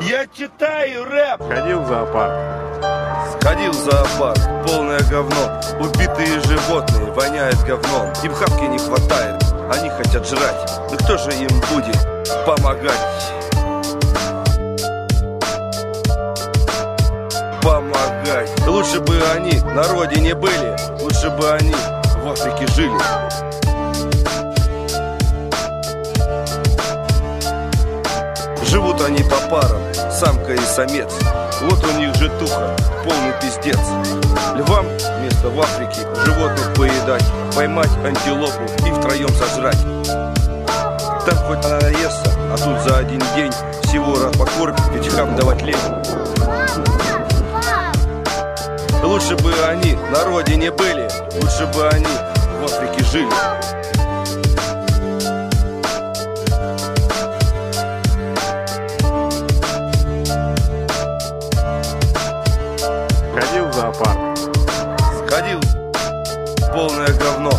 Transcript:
Я читаю рэп. Ходил в зоопарк. Сходил в зоопарк, полное говно. Убитые животные, воняет говном. Им хапки не хватает, они хотят жрать. Да кто же им будет помогать? Помогать. Лучше бы они на родине были, лучше бы они в Африке жили. Живут они по парам, самка и самец. Вот у них же туха, полный пиздец. Львам вместо в Африке животных поедать, поймать антилопу и втроем сожрать. Там хоть она наестся, а тут за один день всего раз покормить, ведь хам давать лень. Лучше бы они на родине были, лучше бы они в Африке жили. Ходил в зоопарк. Сходил, полное говно.